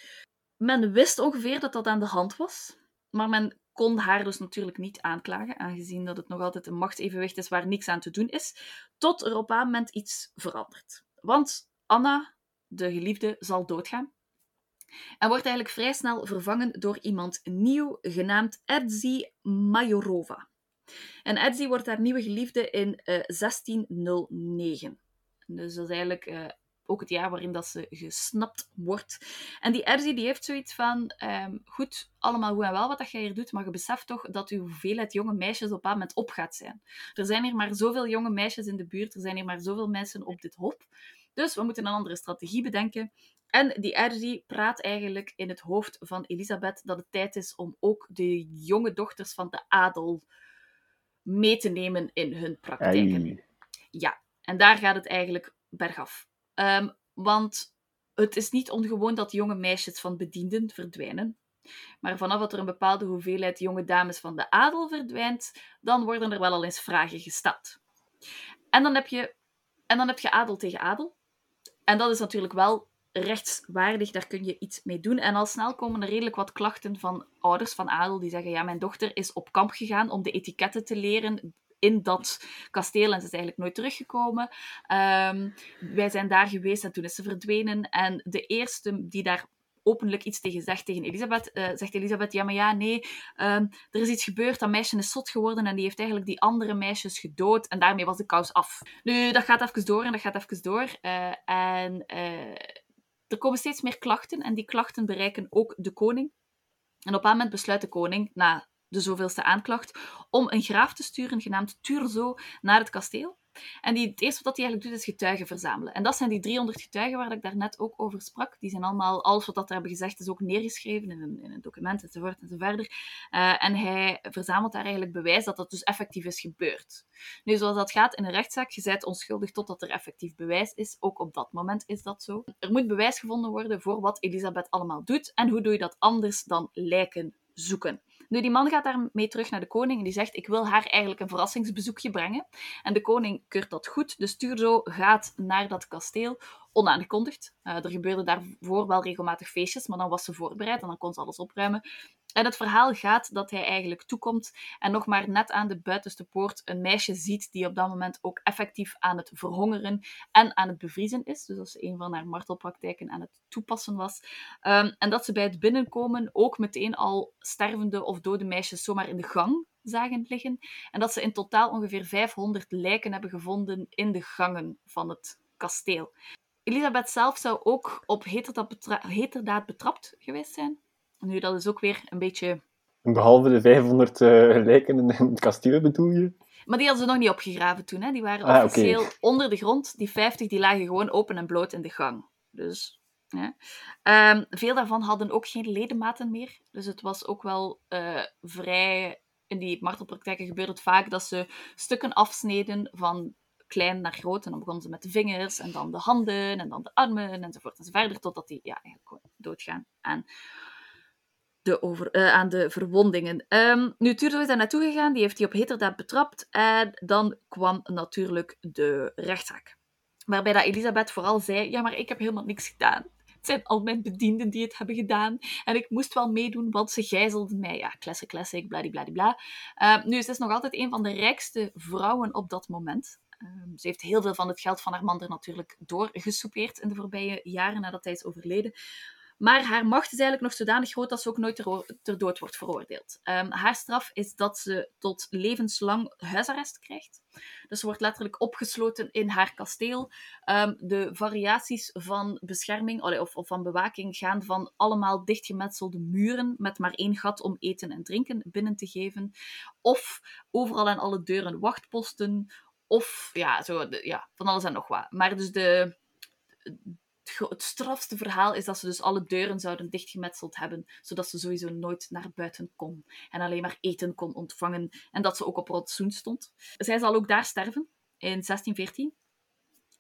Men wist ongeveer dat dat aan de hand was, maar men kon haar dus natuurlijk niet aanklagen, aangezien dat het nog altijd een machtsevenwicht is waar niks aan te doen is, tot er op een moment iets verandert. Want Anna, de geliefde, zal doodgaan. En wordt eigenlijk vrij snel vervangen door iemand nieuw, genaamd Edzi Majorova. En Edzi wordt haar nieuwe geliefde in uh, eh, 1609. Dus dat is eigenlijk uh, ook het jaar waarin dat ze gesnapt wordt. En die Erzi die heeft zoiets van, um, goed, allemaal goed en wel wat dat jij hier doet, maar je beseft toch dat uw hoeveelheid jonge meisjes op een moment op gaat zijn. Er zijn hier maar zoveel jonge meisjes in de buurt, er zijn hier maar zoveel mensen op dit hop. Dus we moeten een andere strategie bedenken. En die Erzi praat eigenlijk in het hoofd van Elisabeth dat het tijd is om ook de jonge dochters van de adel mee te nemen in hun praktijken. Ja, en daar gaat het eigenlijk bergaf. Um, want het is niet ongewoon dat jonge meisjes van bedienden verdwijnen. Maar vanaf dat er een bepaalde hoeveelheid jonge dames van de adel verdwijnt, dan worden er wel al eens vragen gesteld. En dan heb je, en dan heb je adel tegen adel. En dat is natuurlijk wel rechtswaardig, daar kun je iets mee doen. En al snel komen er redelijk wat klachten van ouders van adel die zeggen: Ja, mijn dochter is op kamp gegaan om de etiketten te leren in dat kasteel en ze is eigenlijk nooit teruggekomen. Um, wij zijn daar geweest en toen is ze verdwenen. En de eerste die daar openlijk iets tegen zegt tegen Elisabeth, uh, zegt Elisabeth, ja, maar ja, nee, um, er is iets gebeurd, dat meisje is zot geworden en die heeft eigenlijk die andere meisjes gedood en daarmee was de kous af. Nu, dat gaat even door en dat gaat even door. Uh, en uh, er komen steeds meer klachten en die klachten bereiken ook de koning. En op een moment besluit de koning, na de zoveelste aanklacht, om een graaf te sturen, genaamd Turzo, naar het kasteel. En die, het eerste wat hij eigenlijk doet, is getuigen verzamelen. En dat zijn die 300 getuigen waar ik daarnet ook over sprak. Die zijn allemaal, alles wat dat hebben gezegd, is ook neergeschreven in een, in een document, enzovoort, enzoverder. Uh, en hij verzamelt daar eigenlijk bewijs dat dat dus effectief is gebeurd. Nu, zoals dat gaat in een rechtszaak, je bent onschuldig totdat er effectief bewijs is. Ook op dat moment is dat zo. Er moet bewijs gevonden worden voor wat Elisabeth allemaal doet. En hoe doe je dat anders dan lijken zoeken? Nu, die man gaat daarmee terug naar de koning en die zegt: Ik wil haar eigenlijk een verrassingsbezoekje brengen. En de koning keurt dat goed. De stuurzo gaat naar dat kasteel onaangekondigd. Uh, er gebeurden daarvoor wel regelmatig feestjes, maar dan was ze voorbereid en dan kon ze alles opruimen. En het verhaal gaat dat hij eigenlijk toekomt en nog maar net aan de buitenste poort een meisje ziet die op dat moment ook effectief aan het verhongeren en aan het bevriezen is. Dus dat is een van haar martelpraktijken aan het toepassen was. Um, en dat ze bij het binnenkomen ook meteen al stervende of dode meisjes zomaar in de gang zagen liggen. En dat ze in totaal ongeveer 500 lijken hebben gevonden in de gangen van het kasteel. Elisabeth zelf zou ook op heterdaad, betrapt geweest zijn. Nu, dat is ook weer een beetje... Behalve de 500 uh, lijken in het kasteel, bedoel je? Maar die hadden ze nog niet opgegraven toen. Hè? Die waren ah, officieel onder de grond. Die 50 die lagen gewoon open en bloot in de gang. Dus ja. Um, veel daarvan hadden ook geen ledematen meer. Dus het was ook wel uh, vrij. In die martelpraktijken gebeurde het vaak dat ze stukken afsneden van klein naar groot. En dan begonnen ze met de vingers en dan de handen en dan de armen enzovoort enzoverder. Totdat die ja, eigenlijk gewoon doodgaan aan de, over, uh, aan de verwondingen. Um, nu, Turdo is daar naartoe gegaan, die heeft hij op heterdaad betrapt. En dan kwam natuurlijk de rechtszaak. Waarbij dat Elisabeth vooral zei, ja, maar ik heb helemaal niks gedaan. Het zijn al mijn bedienden die het hebben gedaan. En ik moest wel meedoen, want ze gijzelden mij. Ja, classic, classic, bladibladibla. Uh, nu, ze is nog altijd een van de rijkste vrouwen op dat moment. Um, ze heeft heel veel van het geld van haar man er natuurlijk doorgesoupeerd in de voorbije jaren nadat hij is overleden. Maar haar macht is eigenlijk nog zodanig groot dat ze ook nooit ter, ter dood wordt veroordeeld. Ehm, haar straf is dat ze tot levenslang huisarrest krijgt. Dus ze wordt letterlijk opgesloten in haar kasteel. Ehm, de variaties van bescherming of, of van bewaking gaan van allemaal dichtgemetselde muren met maar één gat om eten en drinken binnen te geven, of overal aan alle deuren wachtposten, of ja, zo, ja van alles en nog wat. Maar dus de het strafste verhaal is dat ze dus alle deuren zouden dichtgemetseld hebben, zodat ze sowieso nooit naar buiten kon en alleen maar eten kon ontvangen en dat ze ook op rotsoen stond. Zij zal ook daar sterven in 1614,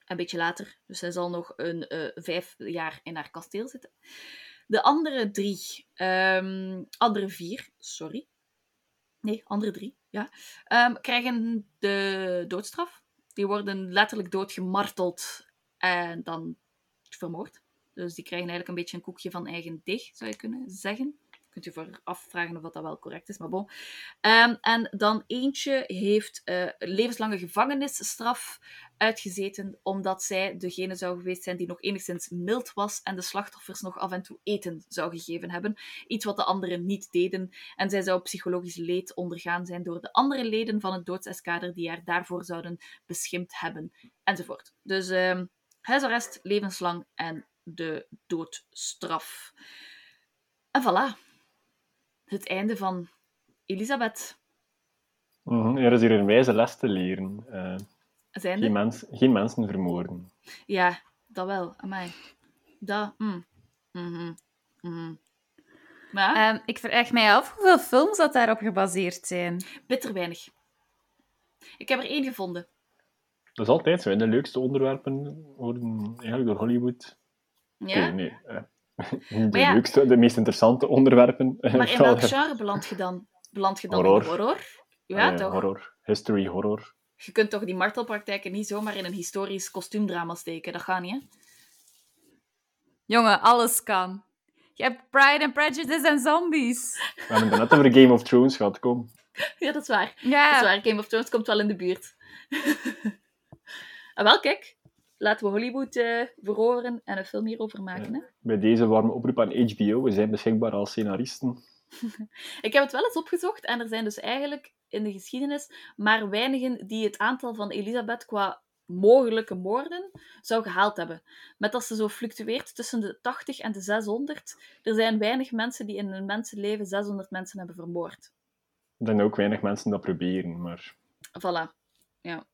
een beetje later. Dus zij zal nog een uh, vijf jaar in haar kasteel zitten. De andere drie, um, andere vier, sorry. Nee, andere drie, ja. Um, krijgen de doodstraf. Die worden letterlijk doodgemarteld en dan vermoord. Dus die krijgen eigenlijk een beetje een koekje van eigen deeg, zou je kunnen zeggen. Kunt u voor afvragen of dat wel correct is, maar bon. Ehm, en dan eentje heeft uh, levenslange gevangenisstraf uitgezeten, omdat zij degene zou geweest zijn die nog enigszins mild was en de slachtoffers nog af en toe eten zou gegeven hebben. Iets wat de anderen niet deden. En zij zou psychologisch leed ondergaan zijn door de andere leden van het doodseskader die haar daarvoor zouden beschimpt hebben, enzovoort. Dus... Uh, huisarrest, levenslang en de doodstraf. En voilà. Het einde van Elisabeth. Mm Er is hier een wijze les te leren. Uh, geen, mens, geen, mensen vermoorden. Ja, dat wel. Amai. Dat. Mm. Mm -hmm. Maar, um, ik vraag mij af hoeveel films dat daarop gebaseerd zijn. Bitter weinig. Ik heb er één gevonden. Dat is altijd zo. De leukste onderwerpen worden eigenlijk door Hollywood. Ja? nee. Uh, de leukste, de meest interessante onderwerpen. Maar in welk genre beland je dan? Beland je dan horror. in horror? Ja, toch? Horror. History horror. Je kunt toch die martelpraktijken niet zomaar in een historisch kostuumdrama steken? Dat gaat niet, hè? Jongen, alles kan. Je hebt Pride and Prejudice en zombies. We hebben het net over Game of Thrones gehad, kom. Ja, dat is waar. Ja. Dat is waar. Game of Thrones komt wel in de buurt. En wel, kijk, laten we Hollywood uh, veroveren en een film hierover maken. Hè? Bij deze warme oproep aan HBO, we zijn beschikbaar als scenaristen. ik heb het wel eens opgezocht en er zijn dus eigenlijk in de geschiedenis maar weinigen die het aantal van Elisabeth qua mogelijke moorden zou gehaald hebben. Met dat ze zo fluctueert tussen de 80 en de 600. Er zijn weinig mensen die in hun mensenleven 600 mensen hebben vermoord. Er zijn ook weinig mensen dat proberen, maar... Voilà. Ja.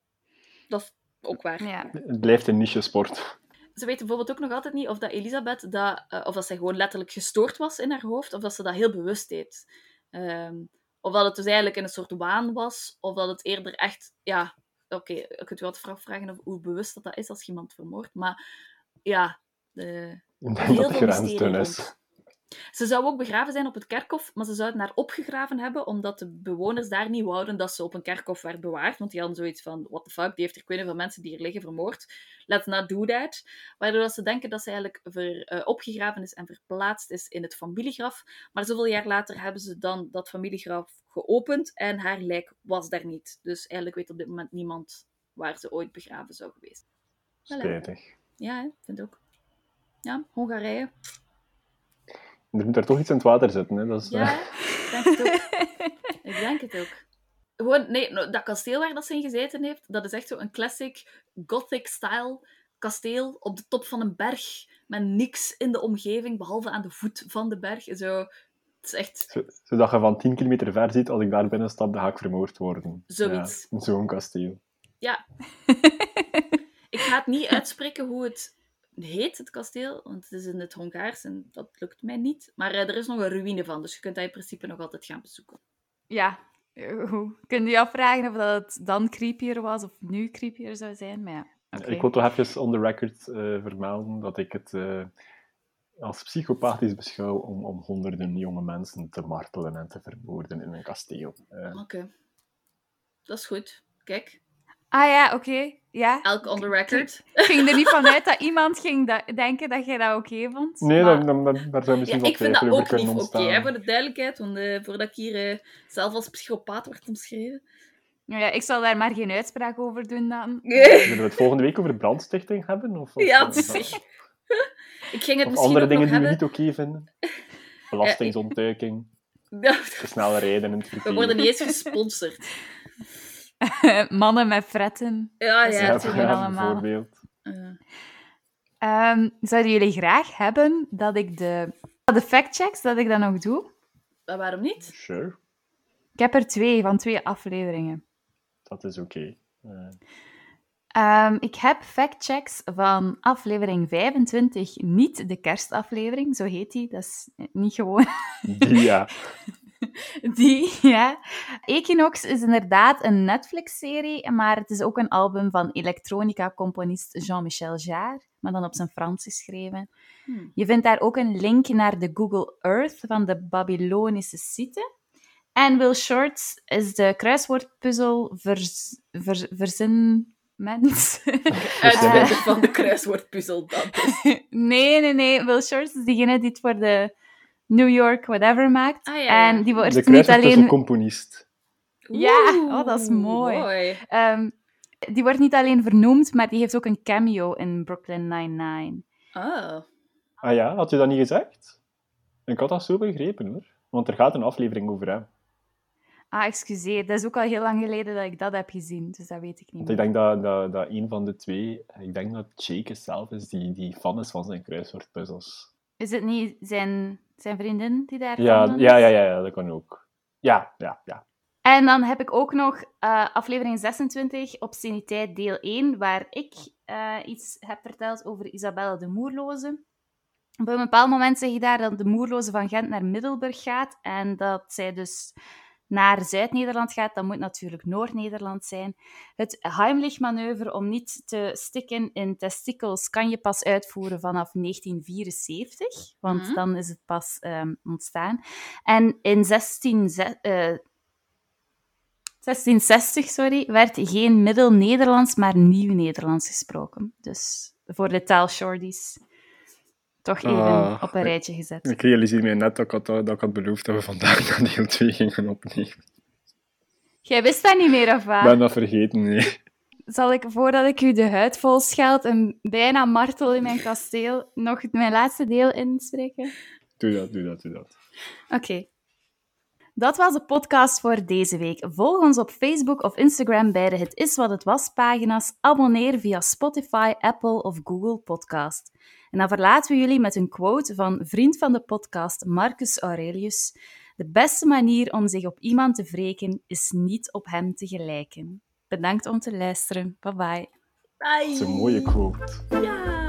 Dat ook waar. Ja. Het blijft een niche sport. Ze weten bijvoorbeeld ook nog altijd niet of dat Elisabeth dat, uh, of dat zij gewoon letterlijk gestoord was in haar hoofd, of dat ze dat heel bewust deed. Um, of dat het dus eigenlijk in een soort waan was, of dat het eerder echt, ja, oké, okay, je kunt je wat vragen of hoe bewust dat, dat is als je iemand vermoordt, maar ja, de, heel veel is. Ze zou ook begraven zijn op het kerkhof, maar ze zouden haar opgegraven hebben, omdat de bewoners daar niet wouden dat ze op een kerkhof werd bewaard. Want die hadden zoiets van, what the fuck, die heeft er ik van mensen die hier liggen vermoord. Let's not do that. Waardoor ze denken dat ze eigenlijk ver, uh, opgegraven is en verplaatst is in het familiegraf. Maar zoveel jaar later hebben ze dan dat familiegraf geopend en haar lijk was daar niet. Dus eigenlijk weet op dit moment niemand waar ze ooit begraven zou geweest. Spijtig. Ja, ik vind ook. Ja, Hongarije. Er moet er toch iets in het water zitten. Hè? Dat is, ja, ik denk het ook. ik denk het ook. Gewoon, nee, dat kasteel waar dat ze in gezeten heeft, dat is echt zo een classic gothic-style kasteel op de top van een berg, met niks in de omgeving, behalve aan de voet van de berg. Zo, het is echt... Zodat je van 10 kilometer ver ziet, als ik daar binnen stap, dan ga ik vermoord worden. Zoiets. Ja, Zo'n kasteel. Ja. ik ga het niet uitspreken hoe het heet, het kasteel, want het is in het Hongaars en dat lukt mij niet. Maar eh, er is nog een ruïne van, dus je kunt dat in principe nog altijd gaan bezoeken. Ja, hoe? Kun je afvragen of dat het dan creepier was of nu creepier zou zijn? Maar ja, Ik wil toch even on the record uh, vermelden dat ik het uh, als psychopathisch beschouw om, om honderden jonge mensen te martelen en te vermoorden in een kasteel. Oké, dat is goed. Kijk, Ah ja, oké. Ja. Elk on the record. Ik ging er niet vanuit dat iemand ging denken dat jij dat oké vond. Nee, maar... dan, dan, daar zou misschien ja, Ik vind dat ook niet oké, okay, voor de duidelijkheid, want, uh, voordat ik hier uh, zelf als psychopaat wordt omschreven. Ja, ik zal daar maar geen uitspraak over doen dan. Zullen we het volgende week over brandstichting hebben? Of, of ja, zeker. Ik ging het Of misschien andere dingen die we hebben. niet oké vinden. Belastingsontduiking, Ja, te snel rijden in het verkeer. we worden niet eens gesponsord. Mannen met fretten. Ja, Dat is ja. Ja, ja, allemaal. bijvoorbeeld. eh, Ehm, zouden jullie graag hebben dat ik de, de factchecks, dat ik dat nog doe? maar waarom niet? Sure, Ik heb er twee van twee afleveringen. dat is oké. Eh, Ehm, ik heb factchecks van aflevering 25, niet de kerstaflevering, zo heet die. Dat is niet gewoon ja. die, ja. Equinox is inderdaad een Netflix-serie, maar het is ook een album van elektronica-componist Jean-Michel Jarre, maar dan op zijn Frans geschreven. Hmm. Je vindt daar ook een link naar de Google Earth van de Babylonische site. En Will Shorts is de kruiswoordpuzzel vers, vers, verzinmens. Uitvinder van de kruiswoordpuzzel, dat is. nee, nee, nee. Will Shorts is diegene die het voor de New York whatever maakt. Ah, ja, ja. En die wordt De niet alleen... componist. Ja, Oeh, oh, dat is mooi. mooi. ehm, die wordt niet alleen vernoemd, maar die heeft ook een cameo in Brooklyn Nine-Nine. Ah. Ah ja, had je dat niet gezegd? Ik had dat zo begrepen hoor. Want er gaat een aflevering over hem. Ah, excuseer. Dat is ook al heel lang geleden dat ik dat heb gezien, dus dat weet ik niet Want ik meer. denk dat, dat, dat een van de twee, ik denk dat Jake zelf is, die, die fan is van zijn kruiswoordpuzzels. Is het niet zijn, zijn vriendin die daar Ja, van ja, ja, ja, ja, dat kan ook. Ja, ja, ja. En dan heb ik ook nog eh, aflevering 26, Obsceniteit deel 1, waar ik eh, iets heb verteld over Isabelle de Moerloze. Op een bepaald moment zeg je daar dat de Moerloze van Gent naar Middelburg gaat en dat zij dus naar Zuid-Nederland gaat. Dat moet natuurlijk Noord-Nederland zijn. Het Heimlich-manoeuvre om niet te stikken in testikels kan je pas uitvoeren vanaf 1974, want Mhm. dan is het pas ehm, ontstaan. En in 16, ze- eh, 1660 sorry, werd geen Middel-Nederlands, maar Nieuw-Nederlands gesproken. Dus voor de taalshorties toch even Ah, op een rijtje gezet. Ik realiseer mij net dat ik had, dat ik had beloofd dat we vandaag naar deel 2 gingen opnemen. Jij wist dat niet meer, of Ik wat? ben dat vergeten, nee. Zal ik, voordat ik u de huid vol scheld en bijna martel in mijn kasteel, nog mijn laatste deel inspreken? Doe dat, doe dat, doe dat. Oké. Dat was de podcast voor deze week. Volg ons op Facebook of Instagram bij de Het Is Wat Het Was pagina's. Abonneer via Spotify, Apple of Google Podcast. En dan verlaten we jullie met een quote van vriend van de podcast Marcus Aurelius. De beste manier om zich op iemand te wreken is niet op hem te gelijken. Bedankt om te luisteren. Bye bye. Bye. Dat is een mooie quote. Ja.